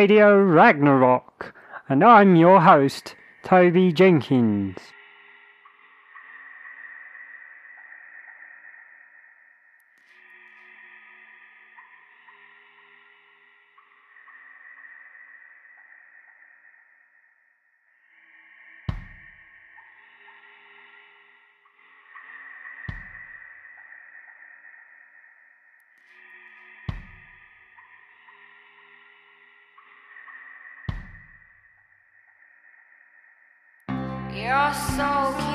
Radio Ragnarok, and I'm your host, Toby Jenkins. Your soul keeps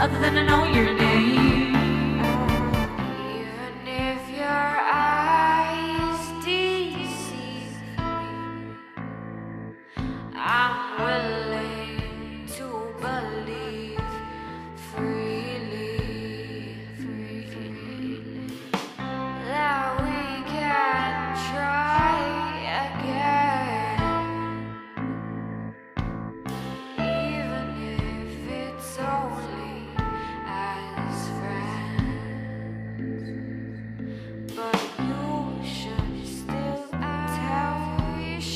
Other than I know your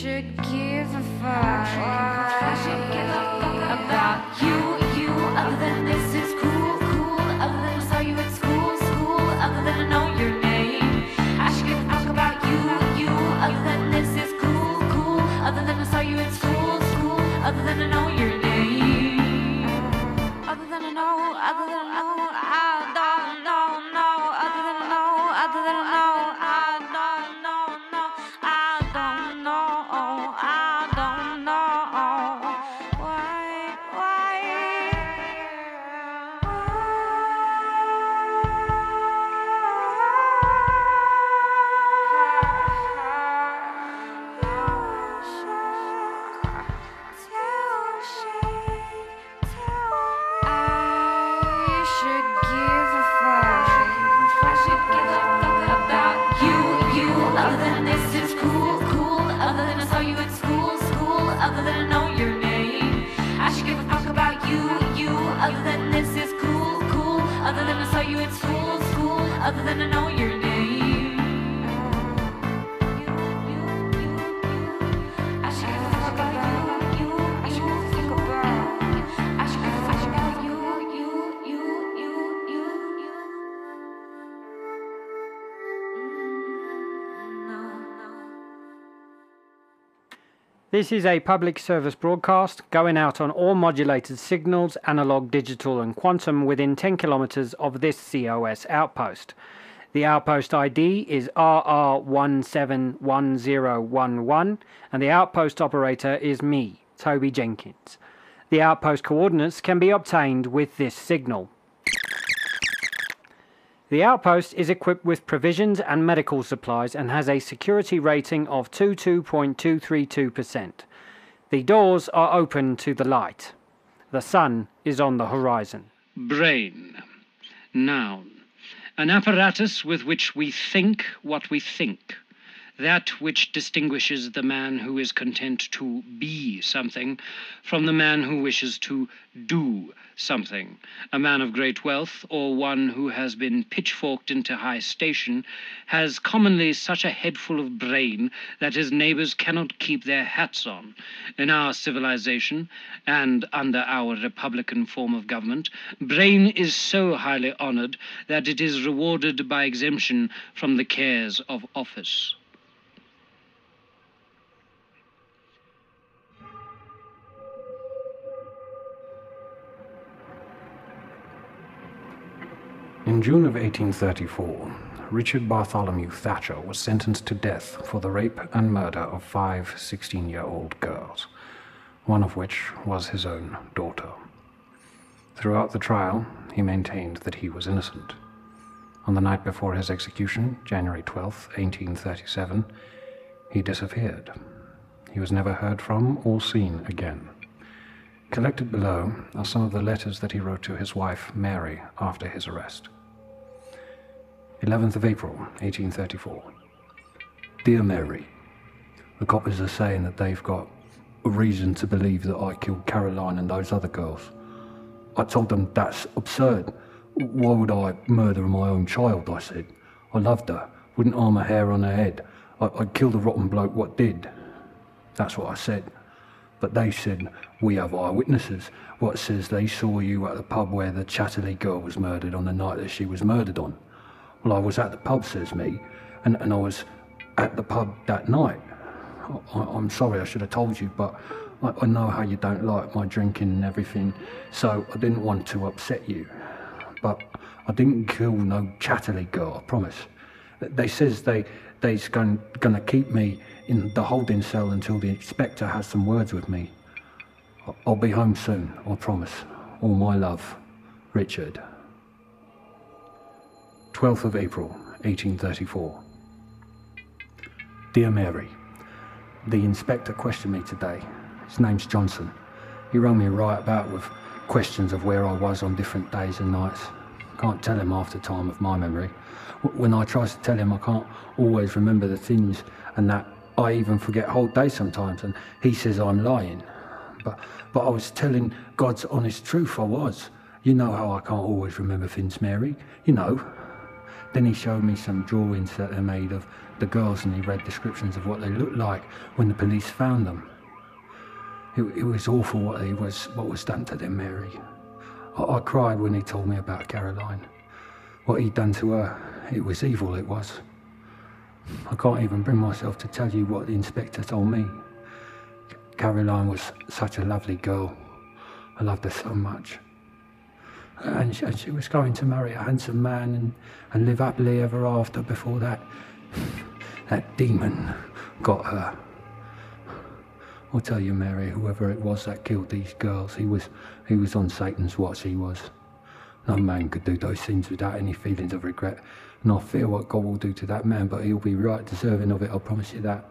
should give a fuck. About you, This is a public service broadcast going out on all modulated signals, analog, digital, and quantum within 10 kilometers of this COS outpost. The outpost ID is RR171011, and the outpost operator is me, Toby Jenkins. The outpost coordinates can be obtained with this signal. The outpost is equipped with provisions and medical supplies and has a security rating of 22.232%. The doors are open to the light. The sun is on the horizon. Brain. Noun. An apparatus with which we think what we think. That which distinguishes the man who is content to be something from the man who wishes to do something. A man of great wealth, or one who has been pitchforked into high station, has commonly such a head full of brain that his neighbors cannot keep their hats on. In our civilization, and under our republican form of government, brain is so highly honored that it is rewarded by exemption from the cares of office. In June of 1834, Richard Bartholomew Thatcher was sentenced to death for the rape and murder of five 16 year old girls, one of which was his own daughter. Throughout the trial, he maintained that he was innocent. On the night before his execution, January 12, 1837, he disappeared. He was never heard from or seen again. Collected below are some of the letters that he wrote to his wife, Mary, after his arrest. 11th of April, 1834. Dear Mary, the coppers are saying that they've got a reason to believe that I killed Caroline and those other girls. I told them that's absurd. Why would I murder my own child? I said. I loved her, wouldn't harm a hair on her head. I, I'd kill the rotten bloke what did. That's what I said. But they said, we have eyewitnesses. What says they saw you at the pub where the Chatterley girl was murdered on the night that she was murdered on. Well, I was at the pub, says me, and, and I was at the pub that night. I, I'm sorry, I should have told you, but I, I know how you don't like my drinking and everything, so I didn't want to upset you. But I didn't kill no Chatterley girl, I promise. They says they they's going, gonna keep me in the holding cell until the inspector has some words with me. I'll be home soon, I promise. All my love, Richard. 12th of April, 1834. Dear Mary, the inspector questioned me today. His name's Johnson. He rang me right about with questions of where I was on different days and nights. Can't tell him half the time of my memory. When I tries to tell him, I can't always remember the things, and that I even forget whole days sometimes. And he says I'm lying, but but I was telling God's honest truth. I was. You know how I can't always remember things, Mary. You know. Then he showed me some drawings that are made of the girls, and he read descriptions of what they looked like when the police found them. It, it was awful what he was what was done to them, Mary. I, I cried when he told me about Caroline. What he'd done to her, it was evil. It was. I can't even bring myself to tell you what the inspector told me. Caroline was such a lovely girl. I loved her so much. And she, she was going to marry a handsome man and, and live happily ever after before that. That demon got her. I'll tell you, Mary, whoever it was that killed these girls, he was he was on Satan's watch, he was. No man could do those things without any feelings of regret. And I fear what God will do to that man, but he'll be right deserving of it, I promise you that.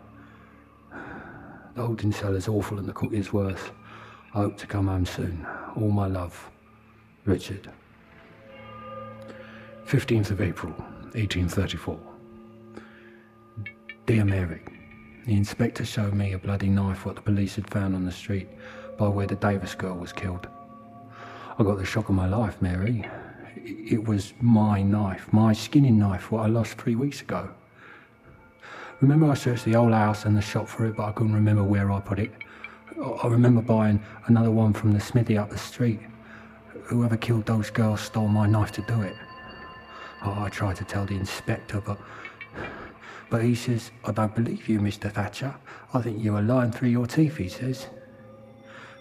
The holding cell is awful and the cook is worse. I hope to come home soon. All my love. Richard. 15th of April, 1834. Dear Mary, the inspector showed me a bloody knife what the police had found on the street by where the Davis girl was killed. I got the shock of my life, Mary. It was my knife, my skinning knife, what I lost three weeks ago. Remember, I searched the old house and the shop for it, but I couldn't remember where I put it. I remember buying another one from the smithy up the street. Whoever killed those girls stole my knife to do it. Oh, I tried to tell the inspector, but but he says, I don't believe you, Mr. Thatcher. I think you are lying through your teeth, he says.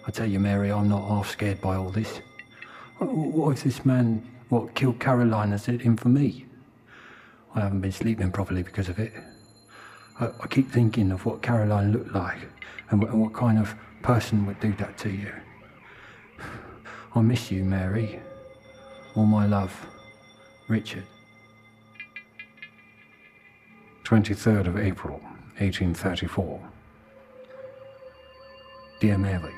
I tell you, Mary, I'm not half scared by all this. What if this man, what killed Caroline, has it in for me? I haven't been sleeping properly because of it. I, I keep thinking of what Caroline looked like and and what kind of person would do that to you. I miss you, Mary. All my love, Richard. 23rd of April, 1834. Dear Mary,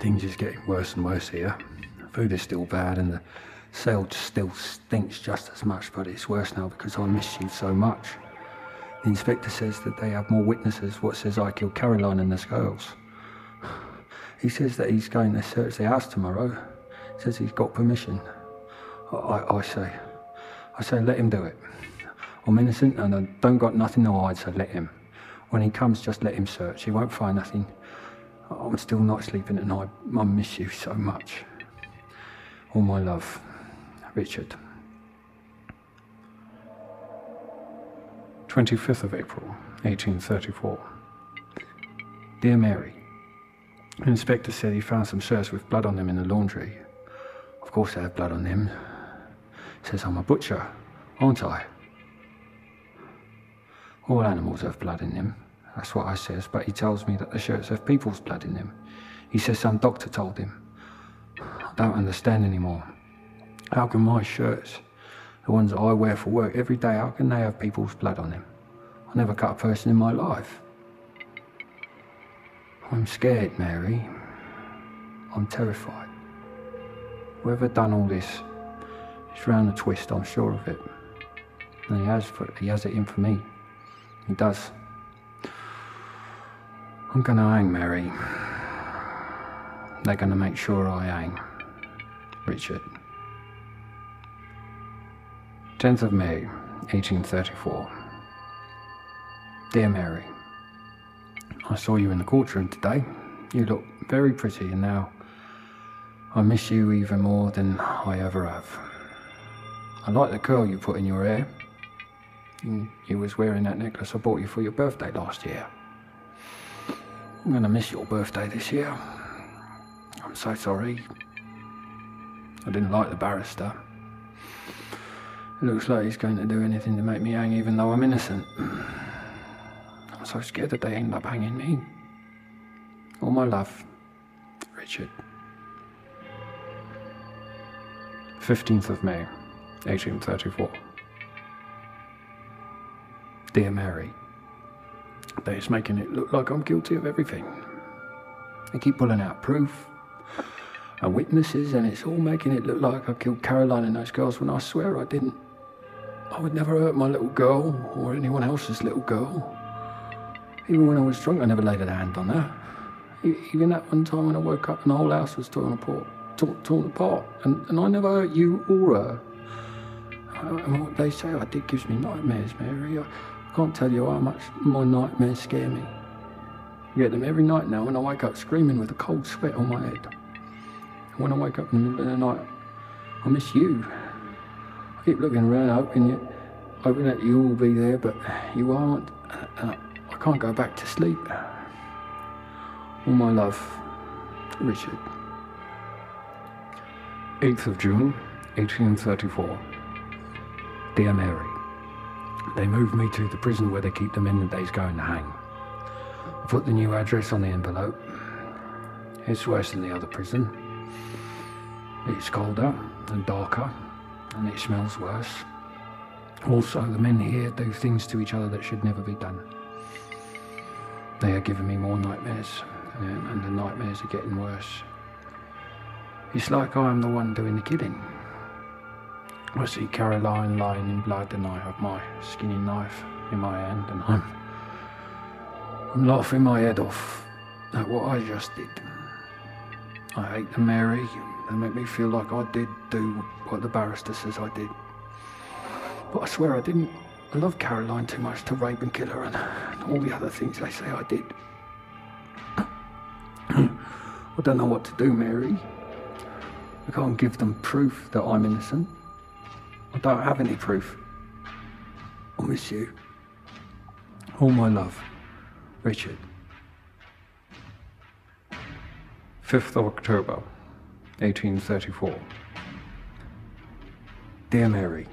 things is getting worse and worse here. Food is still bad and the cell still stinks just as much, but it's worse now because I miss you so much. The inspector says that they have more witnesses what says I killed Caroline and the girls. He says that he's going to search the house tomorrow. He Says he's got permission. I, I, I say, I say, let him do it. I'm innocent and I don't got nothing to hide, so let him. When he comes, just let him search. He won't find nothing. I'm still not sleeping at night. I miss you so much. All my love, Richard. 25th of April, 1834. Dear Mary, the inspector said he found some shirts with blood on them in the laundry. Of course, they have blood on them. Says I'm a butcher, aren't I? All animals have blood in them. That's what I says, but he tells me that the shirts have people's blood in them. He says some doctor told him. I don't understand anymore. How can my shirts, the ones that I wear for work every day, how can they have people's blood on them? I never cut a person in my life. I'm scared, Mary. I'm terrified. Whoever done all this is round the twist, I'm sure of it. And he has for he has it in for me. He does. I'm gonna hang, Mary. They're gonna make sure I hang. Richard. 10th of May, 1834. Dear Mary, I saw you in the courtroom today. You look very pretty, and now I miss you even more than I ever have. I like the curl you put in your hair. You, you was wearing that necklace I bought you for your birthday last year. I'm gonna miss your birthday this year. I'm so sorry. I didn't like the barrister. It looks like he's going to do anything to make me hang even though I'm innocent. I'm so scared that they end up hanging me. All my love, Richard. 15th of May, 1834. Dear Mary, they're just making it look like I'm guilty of everything. They keep pulling out proof and witnesses, and it's all making it look like I killed Caroline and those girls when I swear I didn't. I would never hurt my little girl or anyone else's little girl. Even when I was drunk, I never laid a hand on her. Even that one time when I woke up and the whole house was torn apart, torn, torn apart, and, and I never hurt you or her. Uh, And what they say I did gives me nightmares, Mary. I, can't tell you how much my nightmares scare me. I get them every night now when I wake up screaming with a cold sweat on my head. And when I wake up in the middle of the night, I miss you. I keep looking around, hoping you, hoping that you'll be there, but you aren't. Can't go back to sleep. All my love, Richard. 8th of June, 1834. Dear Mary, they moved me to the prison where they keep the men that they's going to hang. I put the new address on the envelope. It's worse than the other prison. It's colder and darker, and it smells worse. Also, the men here do things to each other that should never be done. They are giving me more nightmares, and and the nightmares are getting worse. It's like I am the one doing the killing. I see Caroline lying in blood, and I have my skinning knife in my hand, and I'm, I'm laughing my head off at what I just did. I hate the Mary. They make me feel like I did do what the barrister says I did. But I swear I didn't. I love Caroline too much to rape and kill her and all the other things they say I did. I don't know what to do, Mary. I can't give them proof that I'm innocent. I don't have any proof. I miss you. All my love, Richard. 5th of October, 1834. Dear Mary,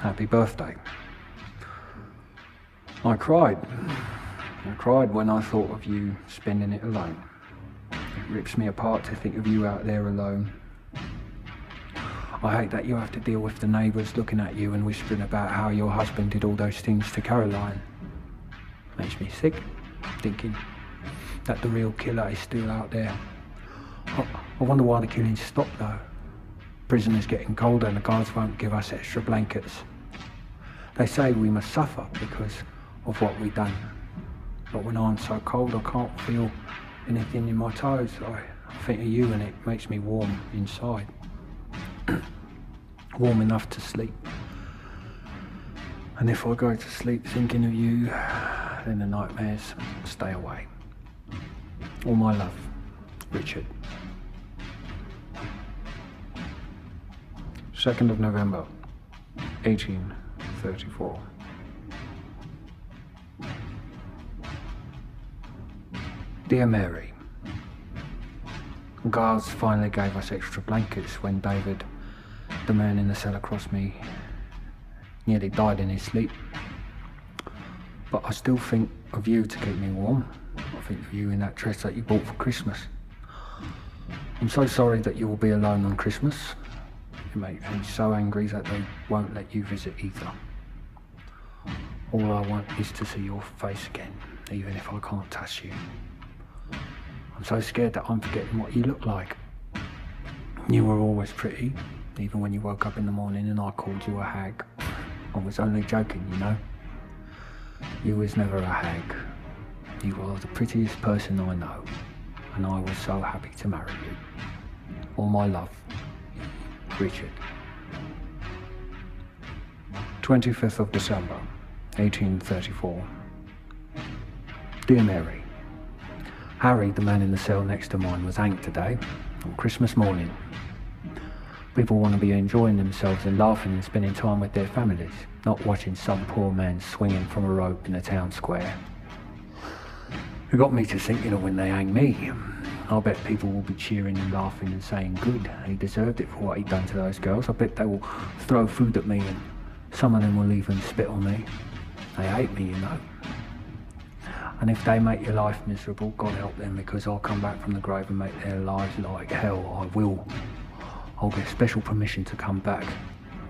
Happy birthday. I cried. I cried when I thought of you spending it alone. It rips me apart to think of you out there alone. I hate that you have to deal with the neighbours looking at you and whispering about how your husband did all those things to Caroline. Makes me sick, thinking that the real killer is still out there. I, wonder why the killings stopped though. Prisoners getting colder and the guards won't give us extra blankets. They say we must suffer because of what we've done. But when I'm so cold I can't feel anything in my toes, I, think of you and it makes me warm inside. warm enough to sleep. And if I go to sleep thinking of you, then the nightmares stay away. All my love, Richard. 2nd of November, 1834. Dear Mary, Guards finally gave us extra blankets when David The man in the cell across me nearly died in his sleep. But I still think of you to keep me warm. I think of you in that dress that you bought for Christmas. I'm so sorry that you will be alone on Christmas. It makes me so angry that they won't let you visit either. All I want is to see your face again, even if I can't touch you. I'm so scared that I'm forgetting what you look like. You were always pretty, even when you woke up in the morning and I called you a hag. I was only joking, you know. You was never a hag. You are the prettiest person I know, and I was so happy to marry you. All my love, Richard. 25th of December, 1834. Dear Mary, Harry, the man in the cell next to mine, was hanged today, on Christmas morning. People want to be enjoying themselves and laughing and spending time with their families, not watching some poor man swinging from a rope in a town square. It got me to thinking of when they hang me. I'll bet people will be cheering and laughing and saying, good, he deserved it for what he'd done to those girls. I bet they will throw food at me and some of them will even spit on me. They hate me, you know. And if they make your life miserable, God help them because I'll come back from the grave and make their lives like hell. I will. I'll get special permission to come back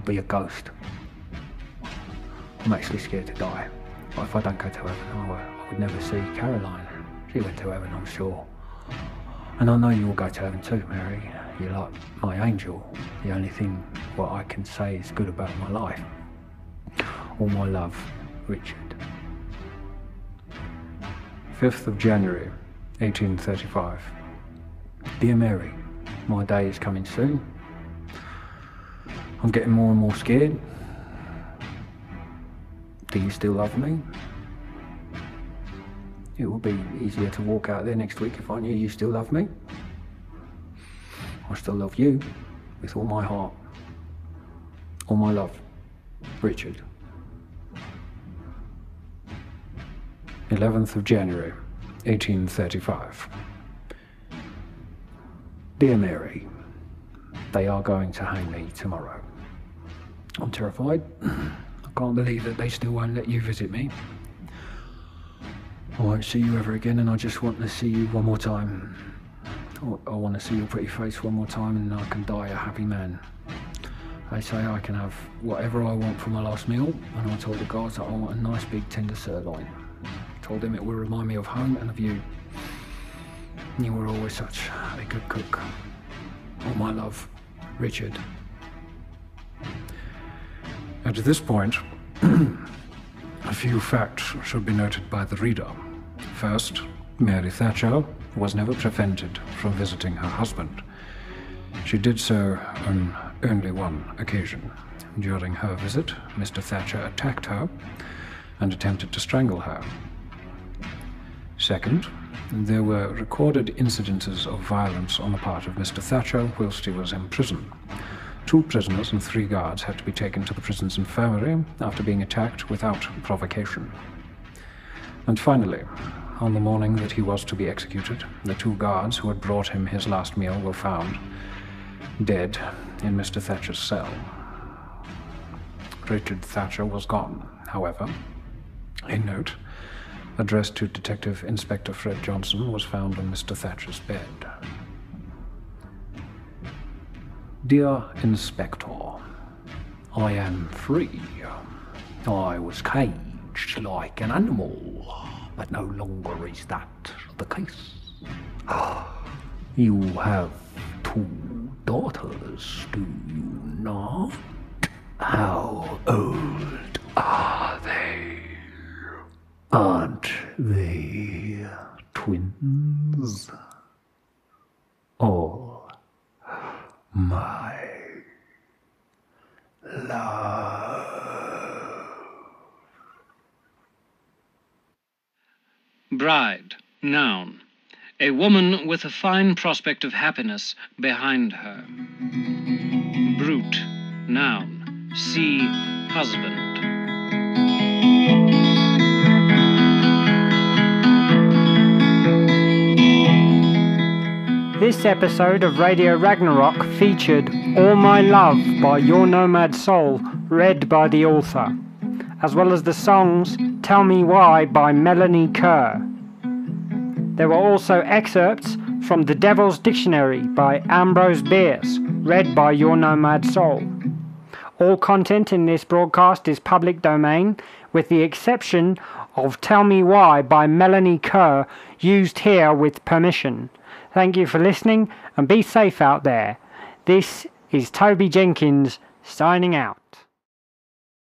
be a ghost. I'm actually scared to die. But if I don't go to heaven, I, would never see Caroline. She went to heaven, I'm sure. And I know you will go to heaven too, Mary. You're like my angel. The only thing what I can say is good about my life. All my love, Richard. 5th of January, 1835. Dear Mary, my day is coming soon. I'm getting more and more scared. Do you still love me? It would be easier to walk out there next week if I knew you still love me. I still love you with all my heart. All my love. Richard. 11th of January, 1835. Dear Mary, they are going to hang me tomorrow. I'm terrified. I can't believe that they still won't let you visit me. I won't see you ever again, and I just want to see you one more time. I- want to see your pretty face one more time, and I can die a happy man. They say I can have whatever I want for my last meal, and I told the guards that I want a nice big tender sirloin. Told them it will remind me of home and of you. You were always such a good cook. All my love, Richard. At this point, a few facts should be noted by the reader. First, Mary Thatcher was never prevented from visiting her husband. She did so on only one occasion. During her visit, Mr. Thatcher attacked her and attempted to strangle her. Second, there were recorded incidences of violence on the part of Mr. Thatcher whilst he was in prison. Two prisoners and three guards had to be taken to the prison's infirmary after being attacked without provocation. And finally, on the morning that he was to be executed, the two guards who had brought him his last meal were found dead in Mr. Thatcher's cell. Richard Thatcher was gone, however. A note addressed to Detective Inspector Fred Johnson was found on Mr. Thatcher's bed. Dear Inspector, I am free. I was caged like an animal, but no longer is that the case. You have two daughters, do you not? How old are they? Aren't they twins? All my love. Bride, noun. A woman with a fine prospect of happiness behind her. Brute, noun. See husband. This episode of Radio Ragnarok featured All My Love by Your Nomad Soul, read by the author, as well as the songs Tell Me Why by Melanie Kerr. There were also excerpts from The Devil's Dictionary by Ambrose Bierce, read by Your Nomad Soul. All content in this broadcast is public domain, with the exception of Tell Me Why by Melanie Kerr, used here with permission. Thank you for listening and be safe out there. This is Toby Jenkins signing out.